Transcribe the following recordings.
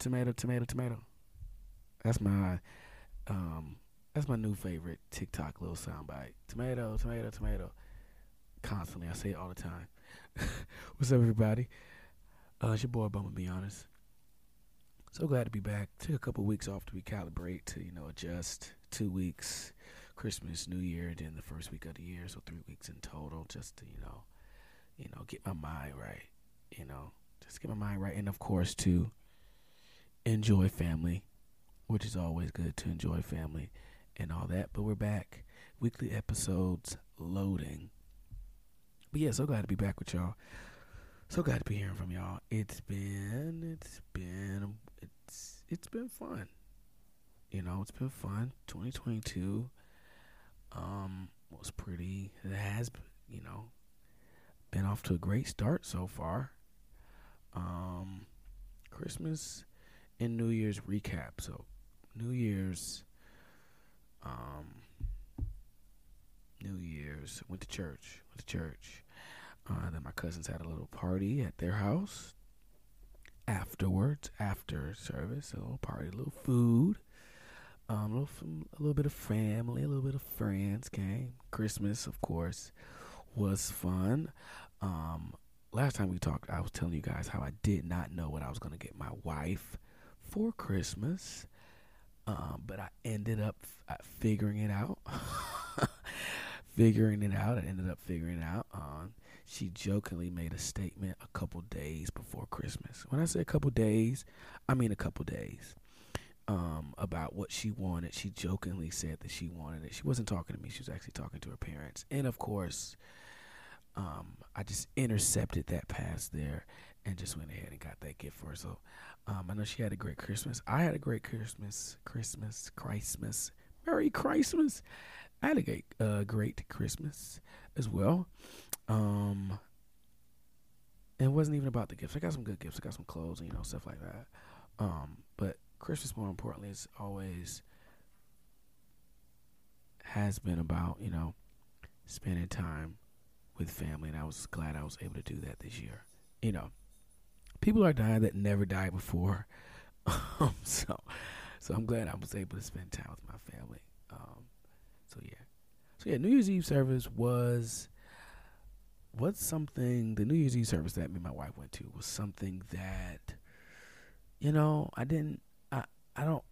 tomato, tomato, tomato. That's my um that's my new favorite TikTok little soundbite. Tomato, tomato, tomato. Constantly, I say it all the time. What's up, everybody? Uh, it's your boy Bummer. Be honest. So glad to be back. Took a couple weeks off to recalibrate, to you know adjust. Two weeks, Christmas, New Year, then the first week of the year, so three weeks in total, just to you know, you know, get my mind right. You know, just get my mind right, and of course to enjoy family, which is always good to enjoy family and all that. But we're back, weekly episodes loading. But yeah, so glad to be back with y'all. So glad to be hearing from y'all. It's been, it's been, it's it's been fun. You know, it's been fun. 2022 um was pretty. It has, you know, been off to a great start so far. Um, Christmas and New Year's recap. So, New Year's, um, New Year's went to church. Went to church. Uh, then my cousins had a little party at their house. Afterwards, after service, a little party, a little food, um, a little, a little bit of family, a little bit of friends came. Christmas, of course, was fun. Um, last time we talked, I was telling you guys how I did not know what I was going to get my wife for Christmas. Um, but I ended up f- uh, figuring it out. figuring it out. I ended up figuring it out. Um, she jokingly made a statement a couple days before Christmas. When I say a couple days, I mean a couple days. Um, about what she wanted. She jokingly said that she wanted it. She wasn't talking to me. She was actually talking to her parents. And of course, um, I just intercepted that pass there and just went ahead and got that gift for her. So um, I know she had a great Christmas. I had a great Christmas, Christmas, Christmas, Merry Christmas. I had a great, uh, great Christmas as well. Um, it wasn't even about the gifts. I got some good gifts. I got some clothes and you know stuff like that. Um, but Christmas, more importantly, is always has been about you know spending time with family, and I was glad I was able to do that this year. You know, people are dying that never died before, um, so so I'm glad I was able to spend time with my family. Um, so yeah, so yeah, New Year's Eve service was was something. The New Year's Eve service that me and my wife went to was something that you know I didn't. I I don't.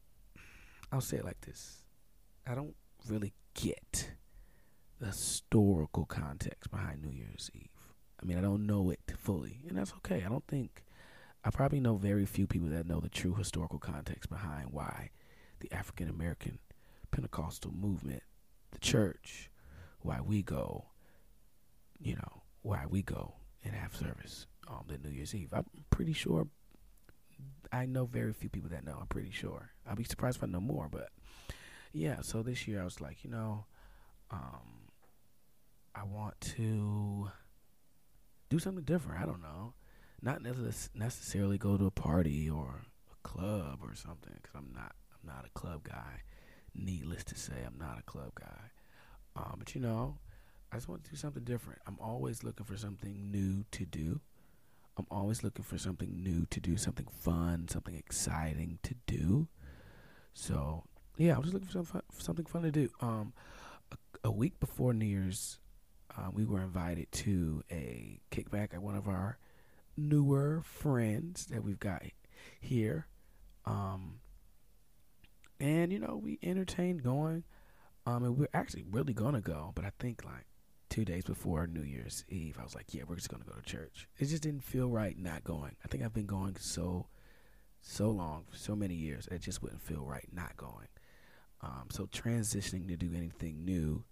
I'll say it like this. I don't really get the historical context behind New Year's Eve. I mean, I don't know it fully, and that's okay. I don't think I probably know very few people that know the true historical context behind why the African American Pentecostal movement, the church, why we go, you know, why we go and have service on the New Year's Eve. I'm pretty sure I know very few people that know. I'm pretty sure. I'll be surprised if I know more, but yeah. So this year I was like, you know, um, I want to do something different. I don't know, not necessarily go to a party or a club or something, because I'm not. I'm not a club guy. Needless to say, I'm not a club guy. Um, but you know, I just want to do something different. I'm always looking for something new to do. I'm always looking for something new to do, something fun, something exciting to do. So yeah, I was looking for, fun, something fun to do. Um, a, a week before New Year's, uh, we were invited to a kickback at one of our newer friends that we've got here. Um, and you know, we entertained going. Um, and we're actually really gonna go, but I think like two days before New Year's Eve, I was like, yeah, we're just gonna go to church. It just didn't feel right not going. I think I've been going so, so long, so many years, it just wouldn't feel right not going. Um, so transitioning to do anything new,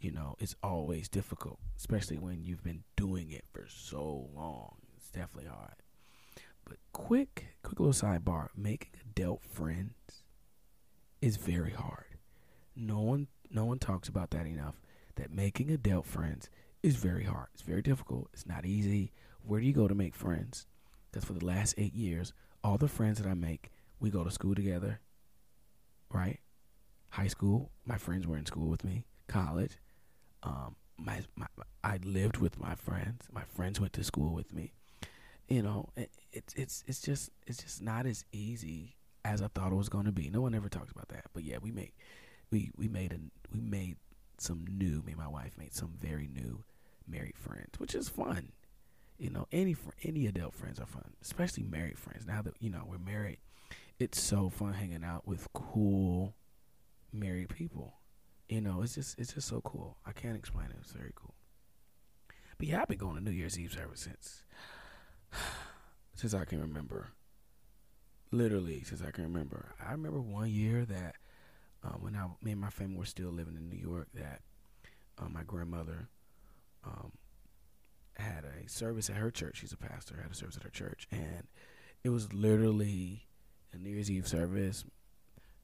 you know, is always difficult, especially when you've been doing it for so long. It's definitely hard. But quick, quick little sidebar: making adult friends is very hard. No one, no one talks about that enough that making adult friends is very hard. It's very difficult. It's not easy. Where do you go to make friends? Because for the last eight years, all the friends that I make, we go to school together, right? High school, my friends were in school with me. College, um, my, my I lived with my friends. My friends went to school with me, you know, it, it's it's it's just it's just not as easy as I thought it was going to be. No one ever talks about that, but yeah, we made we we made a we made some new. Me and my wife made some very new married friends, which is fun. You know, any fr- any adult friends are fun, especially married friends. Now that you know we're married, it's so fun hanging out with cool married people. You know, it's just it's just so cool. I can't explain it. It's very cool. But yeah, I've been going to New Year's Eve ever since since I can remember. Literally, since I can remember. I remember one year that um, when I, me and my family were still living in New York, that uh, my grandmother um, had a service at her church. She's a pastor. Had a service at her church, and it was literally a New Year's Eve service.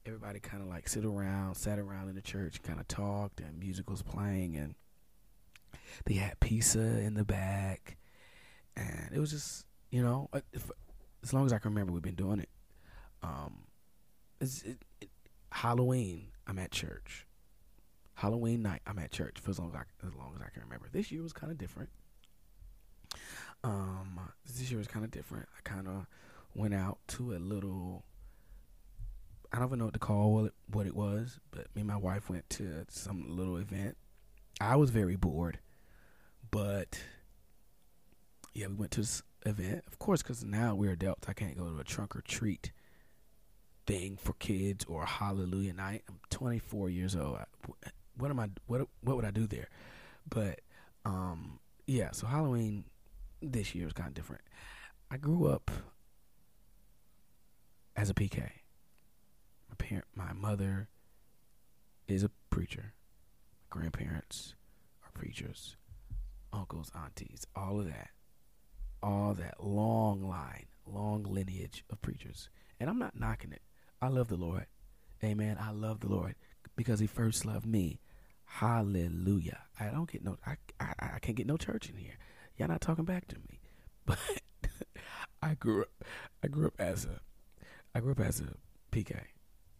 Everybody kind of like sit around, sat around in the church, kind of talked, and music was playing, and they had pizza in the back, and it was just you know, if, as long as I can remember, we've been doing it. Um, it's, it, it, Halloween, I'm at church. Halloween night, I'm at church for as long as I, as long as I can remember. This year was kind of different. Um, this year was kind of different. I kind of went out to a little. I don't even know what to call what it, what it was, but me and my wife went to some little event. I was very bored, but yeah, we went to this event, of course, because now we're adults. I can't go to a trunk or treat thing for kids or hallelujah night. I'm 24 years old. What am I? What what would I do there? But um, yeah. So Halloween this year is kind of different. I grew up as a PK. My parent, my mother is a preacher. My grandparents are preachers. Uncles, aunties, all of that, all that long line, long lineage of preachers. And I'm not knocking it. I love the Lord. Amen. I love the Lord because He first loved me. Hallelujah. I don't get no. I I, I can't get no church in here. Y'all not talking back to me. But I grew up. I grew up as a. I grew up as a PK.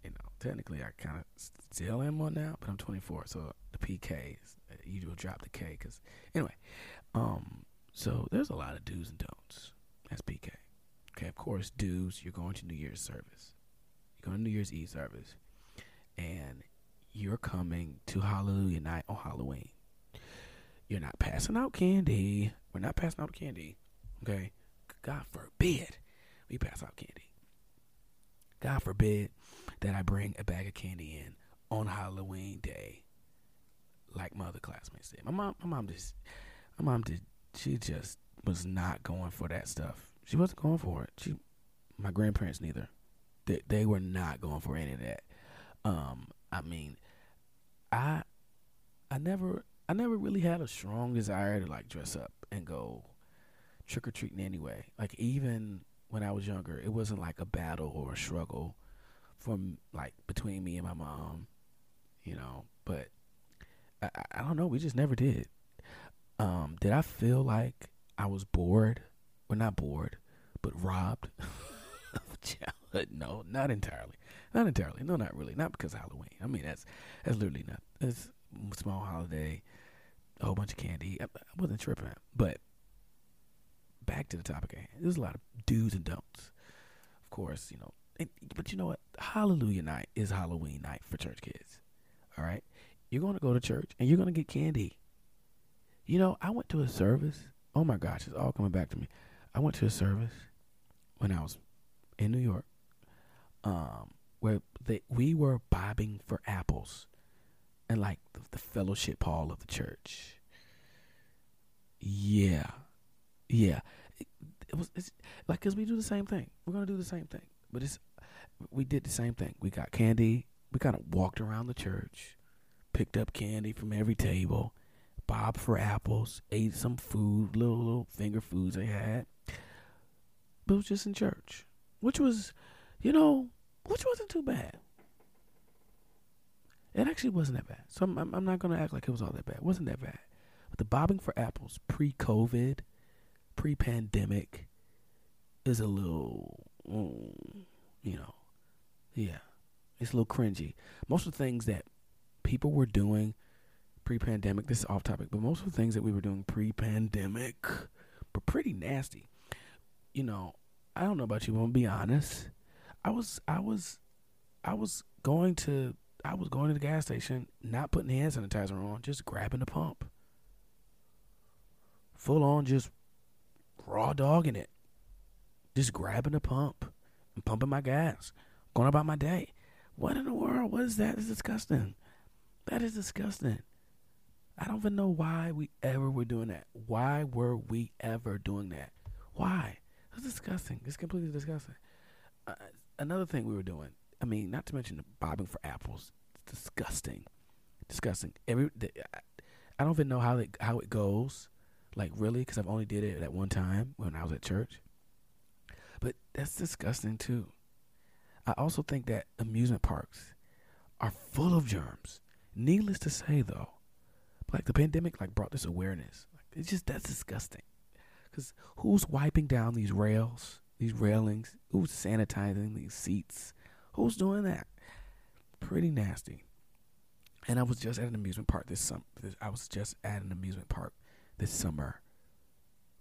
You know, technically I kind of still am one now, but I'm 24, so the PK is you will drop the K because anyway. Um. So there's a lot of do's and don'ts as PK. Okay, of course, do's. You're going to New Year's service You're going to New Year's Eve service, and you're coming to Hallelujah night on Halloween. You're not passing out candy. We're not passing out candy. Okay? God forbid we pass out candy. God forbid that I bring a bag of candy in on Halloween day, like my other classmates did. My mom, my mom just, my mom did. She just was not going for that stuff. She wasn't going for it. She, my grandparents neither. They, they were not going for any of that. Um, I mean, I I never I never really had a strong desire to like dress up and go trick or treating anyway. Like even when I was younger, it wasn't like a battle or a struggle from like between me and my mom, you know. But I, I don't know. We just never did. Um, did I feel like I was bored? Or not bored, but robbed of childhood. No, not entirely. Not entirely. No, not really. Not because of Halloween. I mean, that's that's literally not. It's a small holiday, a whole bunch of candy. I, I wasn't tripping. But back to the topic. There's a lot of do's and don'ts. Of course, you know. But you know what? Hallelujah night is Halloween night for church kids. All right? You're going to go to church and you're going to get candy. You know, I went to a service. Oh my gosh, it's all coming back to me. I went to a service when I was in New York, um, where they, we were bobbing for apples, and like the, the fellowship hall of the church. Yeah, yeah, it, was it's, like because we do the same thing. We're gonna do the same thing, but it's we did the same thing. We got candy. We kind of walked around the church, picked up candy from every table, bobbed for apples, ate some food, little little finger foods they had. But it was just in church which was, you know, which wasn't too bad. It actually wasn't that bad. So I'm, I'm not gonna act like it was all that bad. It wasn't that bad. But the bobbing for apples pre-COVID, pre-pandemic, is a little, mm, you know, yeah, it's a little cringy. Most of the things that people were doing pre-pandemic, this is off topic, but most of the things that we were doing pre-pandemic were pretty nasty you know, I don't know about you, but I'm gonna be honest. I was I was I was going to I was going to the gas station, not putting hand sanitizer on, just grabbing the pump. Full on just raw dogging it. Just grabbing the pump and pumping my gas. Going about my day. What in the world? What is that? It's disgusting. That is disgusting. I don't even know why we ever were doing that. Why were we ever doing that? Why? It's disgusting. It's completely disgusting. Uh, another thing we were doing. I mean, not to mention the bobbing for apples. It's disgusting. Disgusting. Every the, I don't even know how it how it goes. Like really, because I've only did it at one time when I was at church. But that's disgusting too. I also think that amusement parks are full of germs. Needless to say, though, like the pandemic, like brought this awareness. Like, it's just that's disgusting. Because who's wiping down these rails, these railings? Who's sanitizing these seats? Who's doing that? Pretty nasty. And I was just at an amusement park this summer. I was just at an amusement park this summer.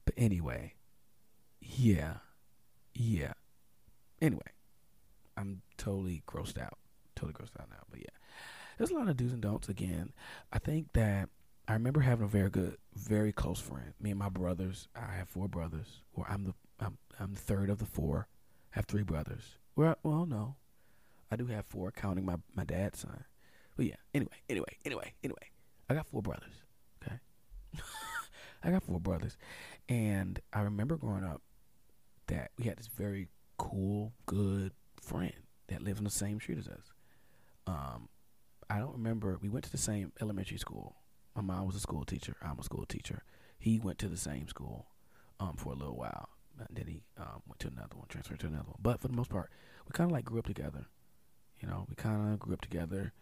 But anyway, yeah, yeah. Anyway, I'm totally grossed out. Totally grossed out now. But yeah, there's a lot of do's and don'ts. Again, I think that I remember having a very good, very close friend. Me and my brothers. I have four brothers. Well, I'm the I'm I'm third of the four. I have three brothers. Well, well, no, I do have four, counting my my dad's son. But yeah. Anyway, anyway, anyway, anyway. I got four brothers. Okay. I got four brothers, and I remember growing up that we had this very cool, good friend that lived in the same street as us. Um, I don't remember. We went to the same elementary school. My mom was a school teacher. I'm a school teacher. He went to the same school um, for a little while. And then he um, went to another one, transferred to another one. But for the most part, we kind of like grew up together. You know, we kind of grew up together.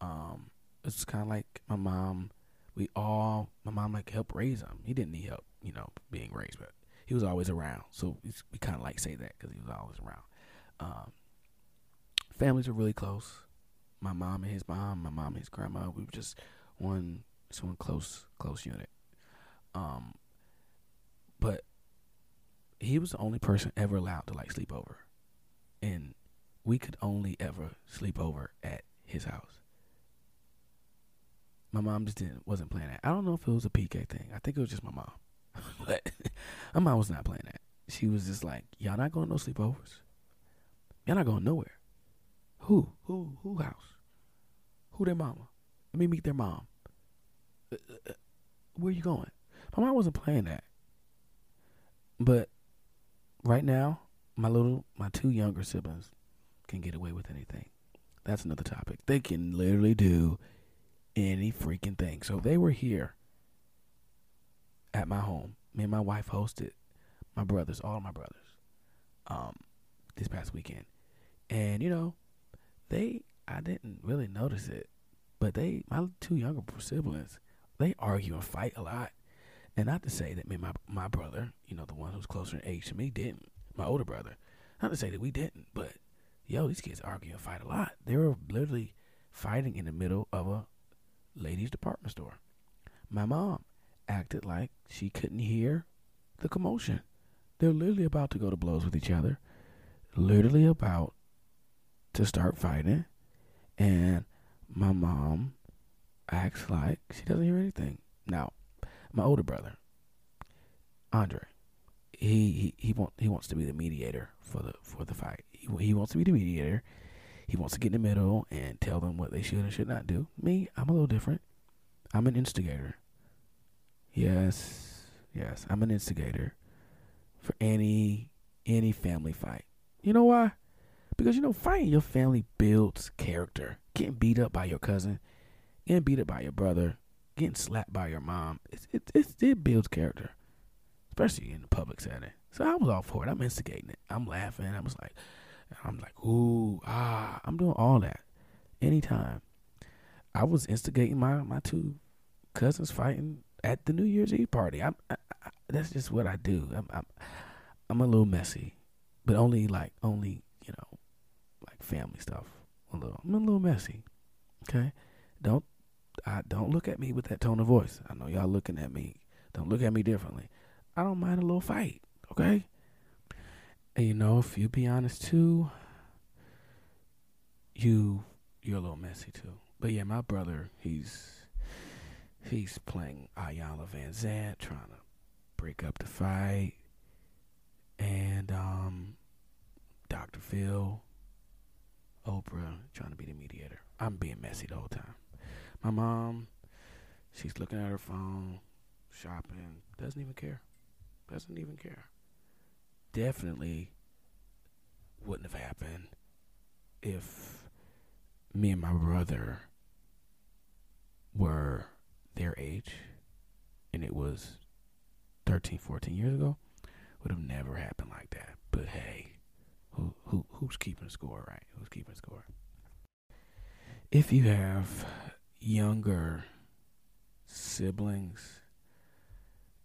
Um, it's kind of like my mom. We all, my mom like helped raise him. He didn't need help, you know, being raised, but he was always around. So we kind of like say that because he was always around. Um, families are really close. My mom and his mom, my mom and his grandma. We were just one it's one close close unit. Um, but he was the only person ever allowed to like sleep over, and we could only ever sleep over at his house. My mom just didn't wasn't playing that. I don't know if it was a PK thing. I think it was just my mom, but my mom was not playing that. She was just like, "Y'all not going no sleepovers. Y'all not going nowhere. Who? Who? Who house? Who their mama? Let me meet their mom where are you going? My mom wasn't playing that. But right now, my little, my two younger siblings can get away with anything. That's another topic. They can literally do any freaking thing. So they were here at my home. Me and my wife hosted my brothers, all my brothers, um, this past weekend. And, you know, they, I didn't really notice it, but they, my two younger siblings, they argue and fight a lot. And not to say that me my, my brother, you know, the one who's closer in age to me, didn't. My older brother. Not to say that we didn't, but yo, these kids argue and fight a lot. They were literally fighting in the middle of a ladies' department store. My mom acted like she couldn't hear the commotion. They're literally about to go to blows with each other, literally about to start fighting. And my mom acts like she doesn't hear anything. Now, my older brother, Andre, he he he, want, he wants to be the mediator for the for the fight. He, he wants to be the mediator. He wants to get in the middle and tell them what they should and should not do. Me, I'm a little different. I'm an instigator. Yes, yes, I'm an instigator for any any family fight. You know why? Because you know, fighting your family builds character. Getting beat up by your cousin getting beat up by your brother, getting slapped by your mom, it, it, it, it builds character, especially in the public setting. So I was all for it. I'm instigating it. I'm laughing. I was like, I'm like, ooh, ah, I'm doing all that. Anytime. I was instigating my, my two cousins fighting at the New Year's Eve party. I, I, I that's just what I do. I'm, I'm, I'm a little messy, but only like, only, you know, like family stuff. A little, I'm a little messy. Okay. Don't I don't look at me with that tone of voice. I know y'all looking at me. Don't look at me differently. I don't mind a little fight, okay? And you know, if you be honest too, you you're a little messy too. But yeah, my brother, he's he's playing Iyanla Van Vanzant, trying to break up the fight. And um Dr. Phil, Oprah, trying to be the mediator. I'm being messy the whole time. My mom, she's looking at her phone, shopping, doesn't even care. Doesn't even care. Definitely wouldn't have happened if me and my brother were their age and it was 13, 14 years ago. Would have never happened like that. But hey, who who who's keeping score, right? Who's keeping score? If you have younger siblings,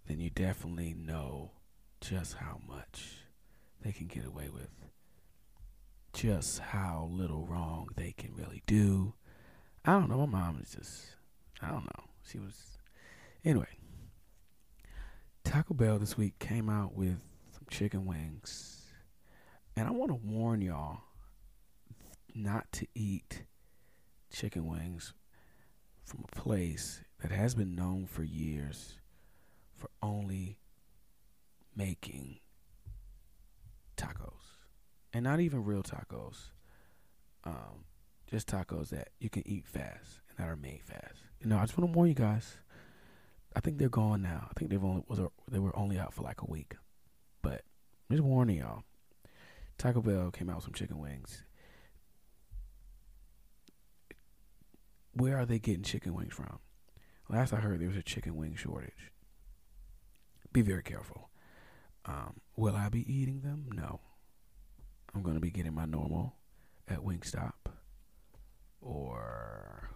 then you definitely know just how much they can get away with, just how little wrong they can really do. I don't know. My mom is just, I don't know. She was, anyway. Taco Bell this week came out with some chicken wings. And I want to warn y'all not to eat chicken wings from a place that has been known for years for only making tacos. And not even real tacos. Um, just tacos that you can eat fast and that are made fast. You know, I just want to warn you guys. I think they're gone now. I think they've only was they were only out for like a week. But I'm just warning y'all. Taco Bell came out with some chicken wings. Where are they getting chicken wings from? Last I heard, there was a chicken wing shortage. Be very careful. Um, will I be eating them? No. I'm going to be getting my normal at Wingstop. Or,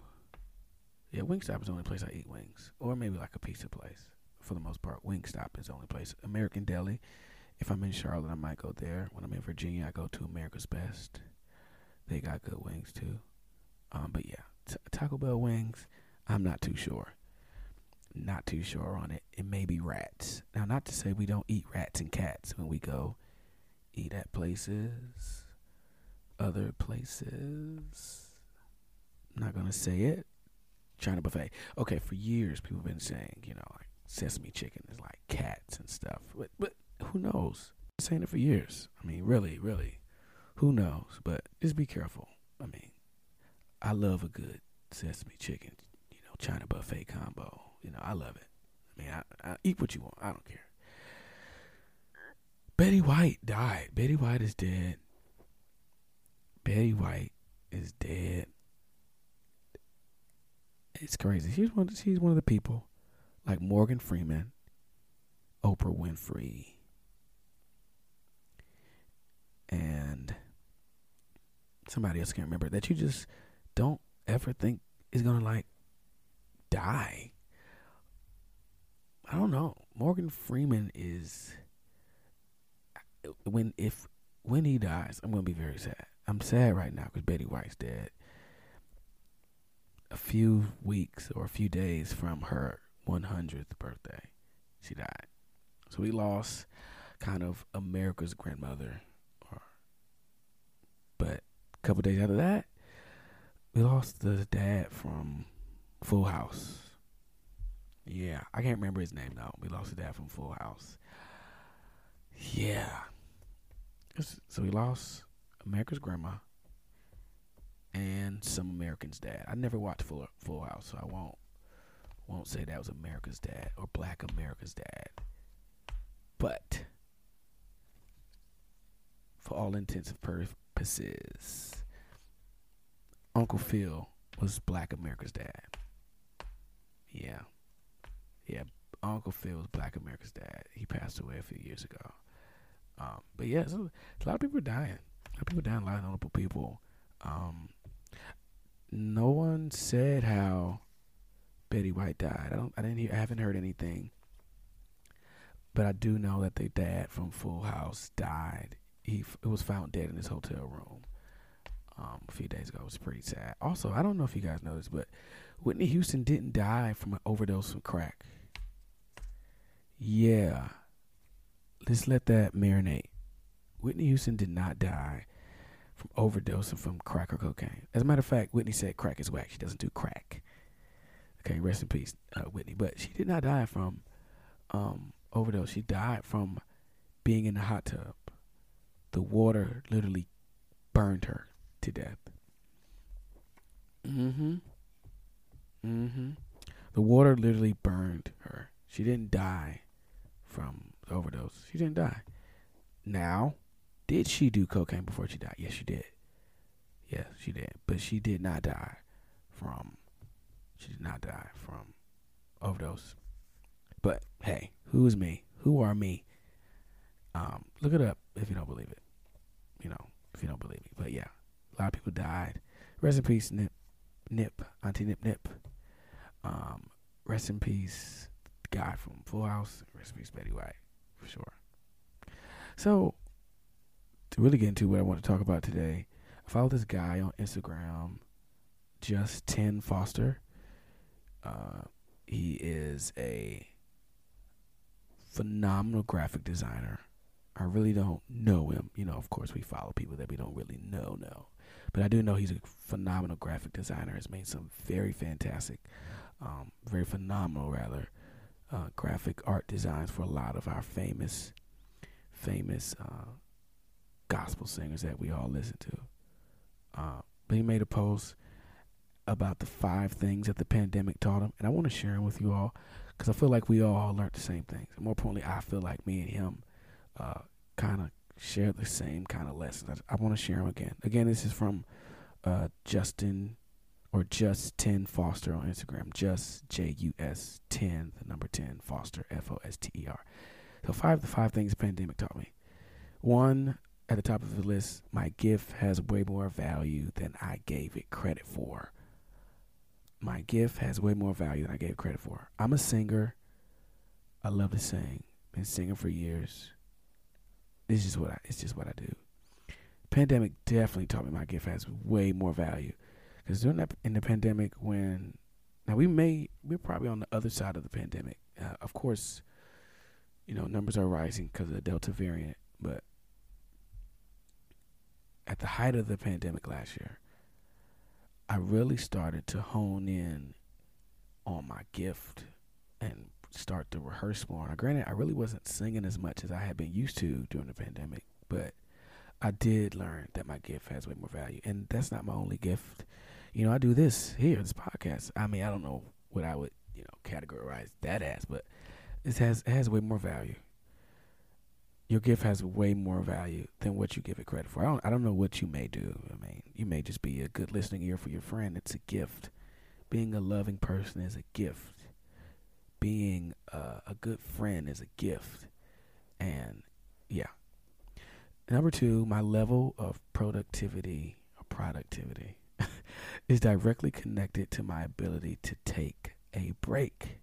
yeah, Wingstop is the only place I eat wings. Or maybe like a pizza place. For the most part, Wingstop is the only place. American Deli. If I'm in Charlotte, I might go there. When I'm in Virginia, I go to America's Best. They got good wings too. Um, but yeah, t- Taco Bell wings. I'm not too sure. Not too sure on it. It may be rats. Now, not to say we don't eat rats and cats when we go eat at places, other places. I'm not gonna say it. China buffet. Okay, for years people have been saying, you know, like sesame chicken is like cats and stuff. But but who knows? Saying it for years. I mean, really, really, who knows? But just be careful. I mean, I love a good sesame chicken, you know, China buffet combo. You know, I love it. I mean, I, I eat what you want. I don't care. Betty White died. Betty White is dead. Betty White is dead. It's crazy. She's one. She's one of the people, like Morgan Freeman, Oprah Winfrey, and somebody else can't remember that you just don't ever think is gonna like die. I don't know. Morgan Freeman is uh, when if when he dies, I'm gonna be very sad. I'm sad right now because Betty White's dead. A few weeks or a few days from her 100th birthday, she died. So we lost kind of America's grandmother. But a couple days after that, we lost the dad from Full House. Yeah, I can't remember his name though. We lost the dad from Full House. Yeah. So we lost America's grandma and some Americans' dad. I never watched Full Full House, so I won't won't say that was America's dad or Black America's dad. But for all intents and purposes, Uncle Phil was Black America's dad. Yeah. Yeah, Uncle Phil was Black America's dad. He passed away a few years ago. Um, but yeah, a lot of people are dying. A lot of people dying. A lot of notable people. Um, no one said how Betty White died. I don't. I didn't hear. I haven't heard anything. But I do know that the dad from Full House died. He it was found dead in his hotel room. Um, a few days ago. It was pretty sad. Also, I don't know if you guys noticed, but Whitney Houston didn't die from an overdose from crack. Yeah. Let's let that marinate. Whitney Houston did not die from overdosing from crack or cocaine. As a matter of fact, Whitney said crack is whack. She doesn't do crack. Okay, rest in peace, uh, Whitney. But she did not die from um, overdose. She died from being in the hot tub. The water literally burned her to death. Mm-hmm. Mm-hmm. The water literally burned her. She didn't die from overdose. She didn't die. Now, did she do cocaine before she died? Yes, she did. Yes, she did. But she did not die from she did not die from overdose. But hey, who is me? Who are me? Um, look it up if you don't believe it. You know, if you don't believe me. But yeah, a lot of people died. Rest in peace, Nip, Nip, Auntie Nip, Nip. Um, rest in peace, guy from Full House. Rest in peace, Betty White, for sure. So, to really get into what I want to talk about today, I follow this guy on Instagram, just ten Foster. Uh, he is a phenomenal graphic designer. I really don't know him. You know, of course, we follow people that we don't really know, know. But I do know he's a phenomenal graphic designer. Has made some very fantastic, um, very phenomenal, rather, uh, graphic art designs for a lot of our famous, famous uh, gospel singers that we all listen to. Uh, but he made a post about the five things that the pandemic taught him, and I want to share them with you all because I feel like we all learned the same things. more importantly, I feel like me and him uh, kind of share the same kind of lessons. I, I want to share them again. Again, this is from uh, Justin or just 10 Foster on Instagram. Just J U S 10, the number 10 Foster, F O S T E R. So, five the five things the pandemic taught me. One, at the top of the list, my gift has way more value than I gave it credit for my gift has way more value than I gave credit for. I'm a singer. I love to sing. Been singing for years. It's just what I it's just what I do. Pandemic definitely taught me my gift has way more value. Because during that in the pandemic when now we may we're probably on the other side of the pandemic. Uh, of course, you know, numbers are rising because of the Delta variant, but at the height of the pandemic last year, I really started to hone in on my gift and start to rehearse more. Now, granted, I really wasn't singing as much as I had been used to during the pandemic, but I did learn that my gift has way more value. And that's not my only gift. You know, I do this here, this podcast. I mean, I don't know what I would, you know, categorize that as, but it has it has way more value your gift has way more value than what you give it credit for. I don't I don't know what you may do. I mean, you may just be a good listening ear for your friend. It's a gift. Being a loving person is a gift. Being uh, a good friend is a gift. And yeah. Number 2, my level of productivity or productivity is directly connected to my ability to take a break.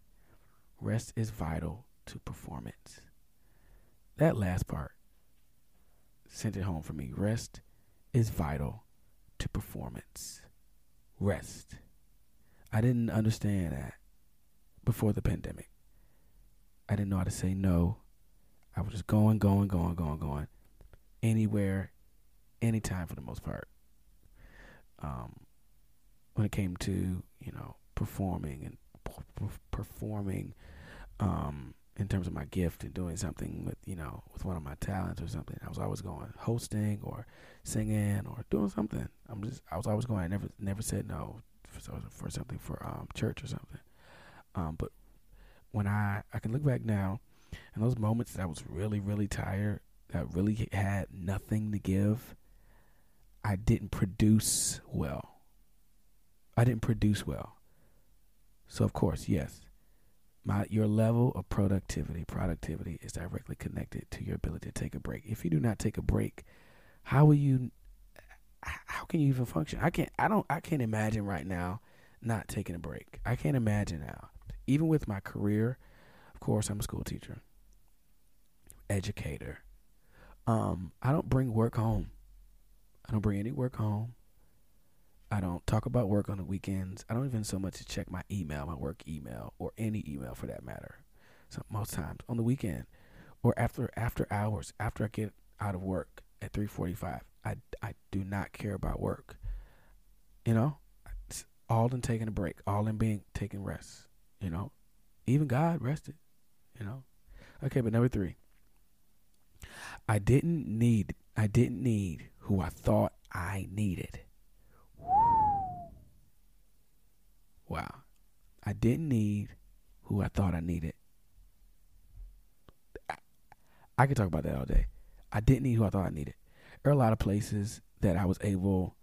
Rest is vital to performance that last part sent it home for me. Rest is vital to performance. Rest. I didn't understand that before the pandemic. I didn't know how to say no. I was just going, going, going, going, going. Anywhere, anytime for the most part. Um, when it came to, you know, performing and performing um, in terms of my gift and doing something with you know with one of my talents or something. I was always going hosting or singing or doing something. I'm just I was always going. I never never said no for, for something for um, church or something. Um, but when I I can look back now, and those moments that I was really really tired, that really had nothing to give, I didn't produce well. I didn't produce well. So of course, yes, my your level of productivity productivity is directly connected to your ability to take a break if you do not take a break how will you how can you even function i can't i don't i can't imagine right now not taking a break i can't imagine now even with my career of course i'm a school teacher educator um i don't bring work home i don't bring any work home I don't talk about work on the weekends. I don't even so much as check my email, my work email, or any email for that matter. So most times on the weekend or after after hours, after I get out of work at 3:45. I I do not care about work. You know, it's all in taking a break, all in being taking rest. You know, even God rested. You know, okay. But number three, I didn't need I didn't need who I thought I needed. Wow. I didn't need who I thought I needed. I, could talk about that all day. I didn't need who I thought I needed. There are a lot of places that I was able,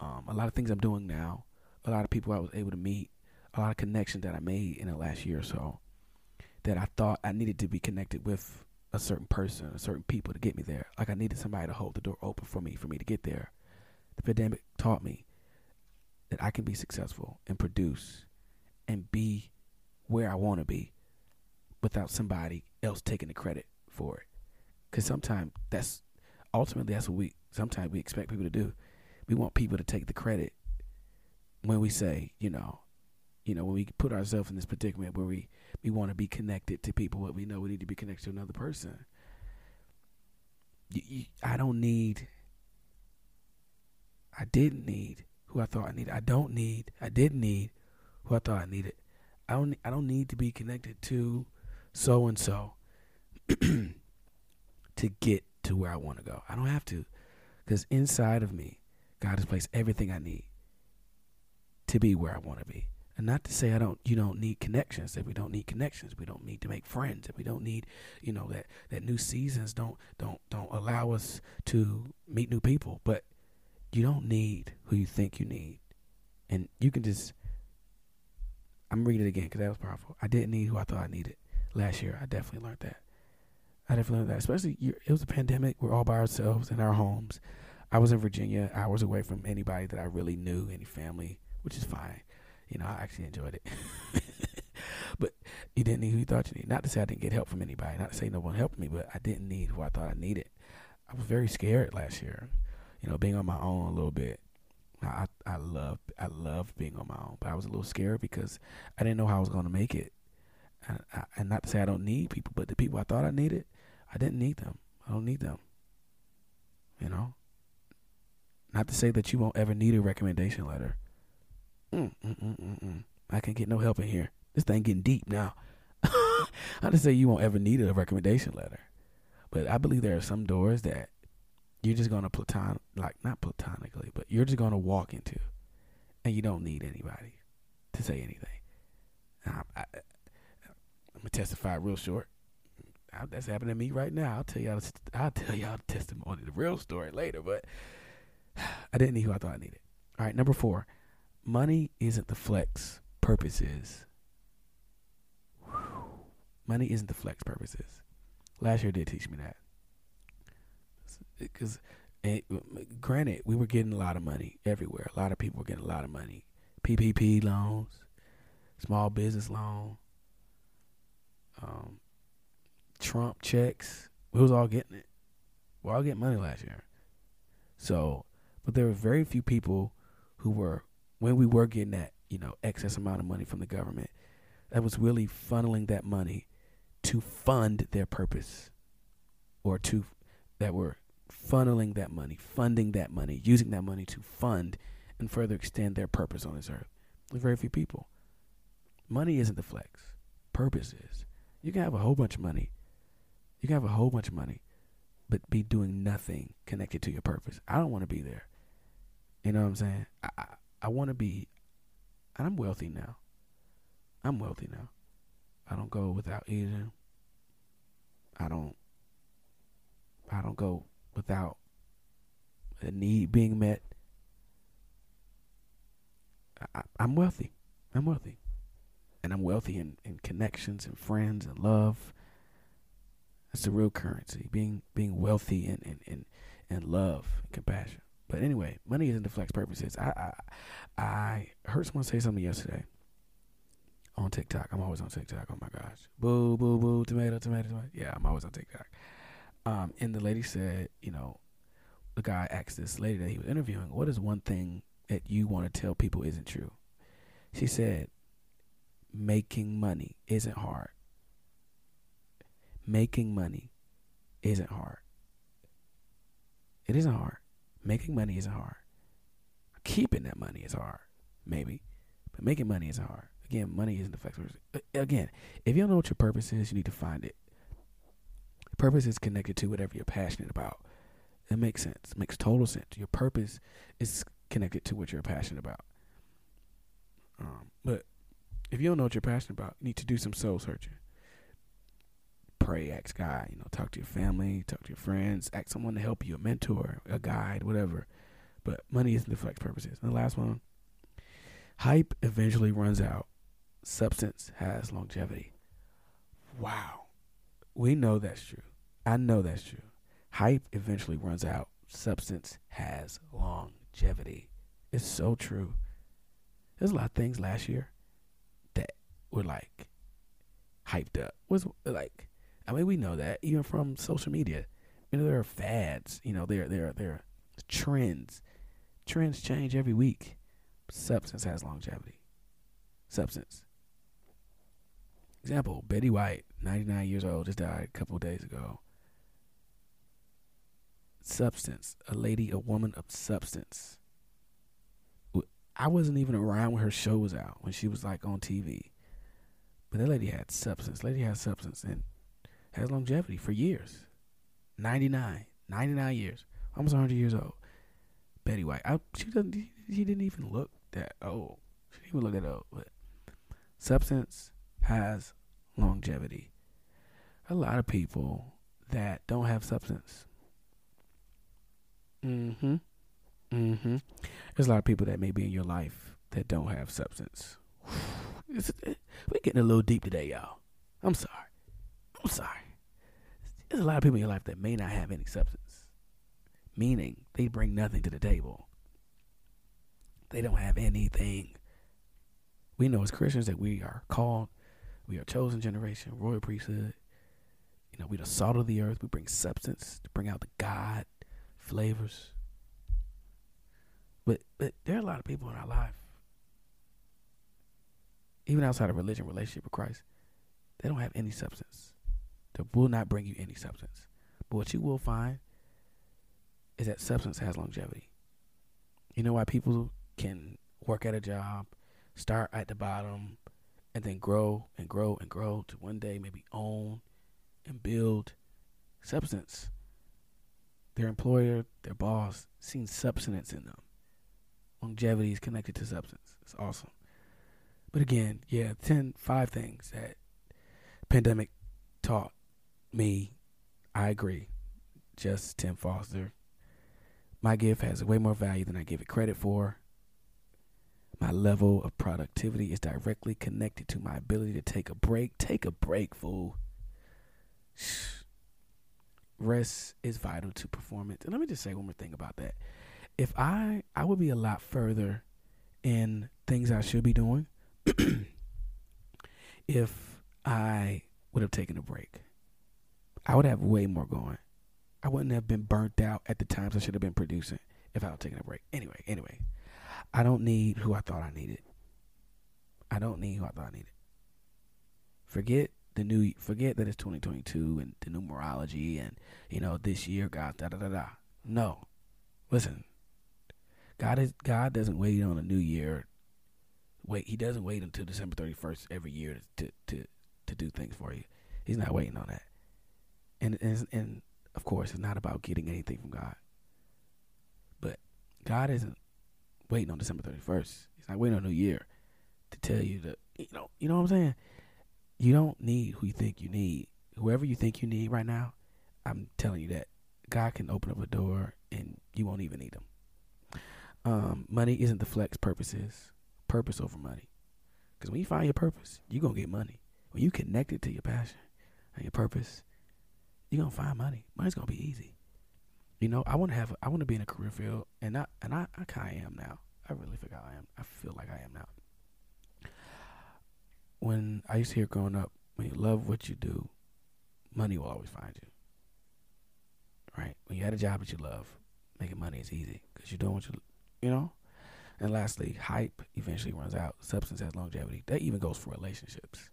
um, a lot of things I'm doing now, a lot of people I was able to meet, a lot of connections that I made in the last year or so that I thought I needed to be connected with a certain person, a certain people to get me there. Like I needed somebody to hold the door open for me, for me to get there. The pandemic taught me that I can be successful and produce and be where I want to be without somebody else taking the credit for it. Because sometimes that's ultimately that's what we sometimes we expect people to do. We want people to take the credit when we say, you know, you know, when we put ourselves in this predicament where we we want to be connected to people, but we know we need to be connected to another person. You, you, I don't need. I didn't need who I thought I needed. I don't need. I didn't need who I thought I needed. I don't. I don't need to be connected to so and so to get to where I want to go. I don't have to, because inside of me, God has placed everything I need to be where I want to be. And not to say I don't you don't need connections, that we don't need connections. We don't need to make friends, that we don't need, you know, that, that new seasons don't don't don't allow us to meet new people. But you don't need who you think you need. And you can just I'm reading it again because that was powerful. I didn't need who I thought I needed last year. I definitely learned that. I definitely learned that. Especially it was a pandemic. We're all by ourselves in our homes. I was in Virginia, hours away from anybody that I really knew, any family, which is fine. You know, I actually enjoyed it. but you didn't need who you thought you needed. Not to say I didn't get help from anybody. Not to say no one helped me, but I didn't need who I thought I needed. I was very scared last year. You know, being on my own a little bit. I I love I love being on my own, but I was a little scared because I didn't know how I was going to make it. And, I, and not to say I don't need people, but the people I thought I needed, I didn't need them. I don't need them. You know. Not to say that you won't ever need a recommendation letter. Mm, mm, mm. I can't get no help in here. This thing getting deep now. Not to say you won't ever need a recommendation letter, but I believe there are some doors that you're just gonna platon like not platonically, but you're just gonna walk into, and you don't need anybody to say anything. I, I, I'm gonna testify real short. I, that's happening to me right now. I'll tell y'all. I'll tell y'all the testimony, the real story later. But I didn't need who I thought I needed. All right, number four. Money isn't the flex. Purpose is. Money isn't the flex. Purpose is. Last year did teach me that. Because, granted, we were getting a lot of money everywhere. A lot of people were getting a lot of money. PPP loans, small business loan, um, Trump checks. We was all getting it. We all getting money last year. So, but there were very few people who were when we were getting that, you know, excess amount of money from the government, that was really funneling that money to fund their purpose or to that were funneling that money, funding that money, using that money to fund and further extend their purpose on this earth. There's very few people. Money isn't the flex. Purpose is. You can have a whole bunch of money. You can have a whole bunch of money, but be doing nothing connected to your purpose. I don't want to be there. You know what I'm saying? I, I, want to be, and I'm wealthy now. I'm wealthy now. I don't go without eating. I don't. I don't go without a need being met. I, am wealthy. I'm wealthy, and I'm wealthy in, in connections and friends and love. That's the real currency. Being being wealthy in in, in, in love and compassion. But anyway, money isn't the flex purposes. I, I I heard someone say something yesterday on TikTok. I'm always on TikTok. Oh my gosh. Boo, boo, boo, tomato, tomato, tomato. Yeah, I'm always on TikTok. Um, and the lady said, you know, the guy asked this lady that he was interviewing, what is one thing that you want to tell people isn't true? She said, making money isn't hard. Making money isn't hard It isn't hard. Making money isn't hard. Keeping that money is hard, maybe, but making money isn't hard. Again, money isn't the factor. Again, if you don't know what your purpose is, you need to find it. Purpose is connected to whatever you're passionate about. It makes sense. It makes total sense. Your purpose is connected to what you're passionate about. Um, but if you don't know what you're passionate about, you need to do some soul searching. Pray, ask God, you know, talk to your family, talk to your friends, ask someone to help you, a mentor, a guide, whatever. But money isn't the flex purposes. And the last one, hype eventually runs out. Substance has longevity. Wow. We know that's true. I know that's true. Hype eventually runs out. Substance has longevity. It's so true. There's a lot of things last year that were like hyped up. Was like, I mean, we know that even from social media. You know, there are fads. You know, there there there are trends. Trends change every week. Substance has longevity. Substance. Example: Betty White, 99 years old, just died a couple of days ago. Substance, a lady, a woman of substance. I wasn't even around when her show was out, when she was like on TV. But that lady had substance. Lady had substance and has longevity for years. 99. 99 years. Almost 100 years old. Betty White. I, she doesn't. She didn't even look that old. She didn't even look that old. But substance has longevity. A lot of people that don't have substance. Mm-hmm. Mm-hmm. There's a lot of people that may be in your life that don't have substance. we're getting a little deep today, y'all. I'm sorry. I'm sorry. There's a lot of people in your life that may not have any substance, meaning they bring nothing to the table. They don't have anything. We know as Christians that we are called, we are chosen generation, royal priesthood. You know, we're the salt of the earth. We bring substance to bring out the God flavors but but there are a lot of people in our life, even outside of religion, relationship with Christ, they don't have any substance. They will not bring you any substance. But what you will find is that substance has longevity. You know why people can work at a job, start at the bottom, and then grow and grow and grow to one day maybe own and build substance. Their employer, their boss, seen substance in them longevity is connected to substance. It's awesome. But again, yeah, 10, five things that pandemic taught me. I agree. Justin Foster. My gift has way more value than I give it credit for. My level of productivity is directly connected to my ability to take a break. Take a break, fool. Rest is vital to performance. And let me just say one more thing about that if I I would be a lot further in things I should be doing if I would have taken a break. I would have way more going. I wouldn't have been burnt out at the times I should have been producing if I had taken a break. Anyway, anyway, I don't need who I thought I needed. I don't need who I thought I needed. Forget the new. Forget that it's 2022 and the numerology and you know this year, God, da da da da. No, listen. God is God doesn't wait on a new year. Wait, He doesn't wait until December thirty first every year to to to do things for you. He's not waiting on that. And and and of course, it's not about getting anything from God. But God isn't waiting on December thirty first. He's not waiting on New Year to tell you that you know you know what I'm saying. You don't need who you think you need. Whoever you think you need right now, I'm telling you that God can open up a door and you won't even need them. um, money isn't the flex purposes. Purpose over money. Because when you find your purpose, you're going to get money. When you connect it to your passion and your purpose, you're to find money. Money's to be easy. You know, I want to have, I want to be in a career field, and I, and I, I kind of am now. I really feel I am. I feel like I am now. When I used to hear growing up, when you love what you do, money will always find you. Right? When you had a job that you love, making money is easy because you're doing what you you know? And lastly, hype eventually runs out. Substance has longevity. That even goes for relationships.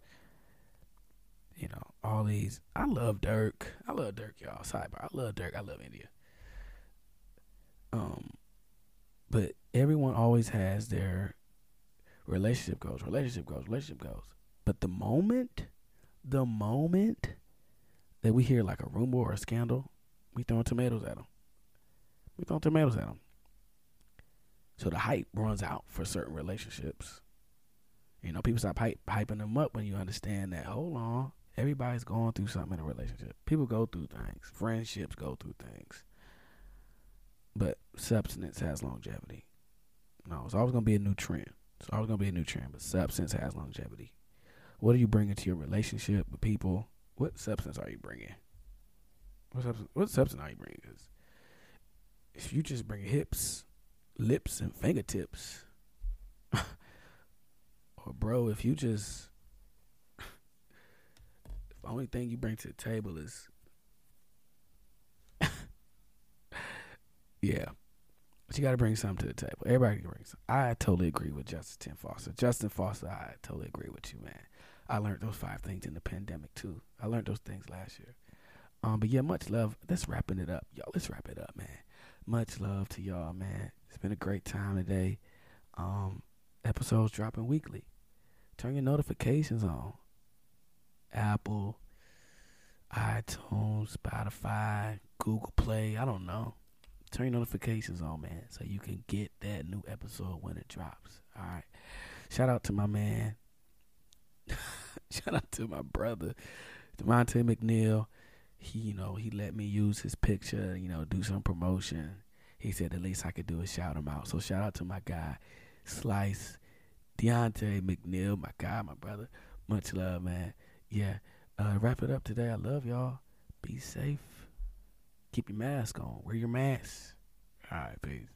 You know, all these. I love Dirk. I love Dirk, y'all. Sidebar. I love Dirk. I love India. Um, but everyone always has their relationship goals, relationship goals, relationship goals. But the moment, the moment that we hear like a rumor or a scandal, we throwing tomatoes at them. We throwing tomatoes at them. So the hype runs out for certain relationships. You know, people stop hype, hyping them up when you understand that. Hold on, everybody's going through something in a relationship. People go through things. Friendships go through things. But substance has longevity. No, it's always gonna be a new trend. It's always gonna be a new trend. But substance has longevity. What are you bringing to your relationship with people? What substance are you bringing? What substance, what substance are you bringing? If you just bring hips, lips, and fingertips, or bro, if you just only thing you bring to the table is yeah. But you got to bring something to the table. Everybody can bring something. I totally agree with Justin Foster. Justin Foster, I totally agree with you, man. I learned those five things in the pandemic too. I learned those things last year. Um, but yeah, much love. Let's wrapping it up, y'all. Let's wrap it up, man. Much love to y'all, man. It's been a great time today. Um, episodes dropping weekly. Turn your notifications on. Apple, iTunes, Spotify, Google Play. I don't know. Turn notifications on, man, so you can get that new episode when it drops. All right. Shout out to my man Shout out to my brother, Devontae McNeil. He, you know, he let me use his picture, you know, do some promotion. He said the least I could do is shout him out. So shout out to my guy, Slice, Deontay McNeil, my guy, my brother. Much love, man. Yeah. Uh, wrap it up today. I love y'all. Be safe. Keep your mask on. Wear your mask. All right, peace.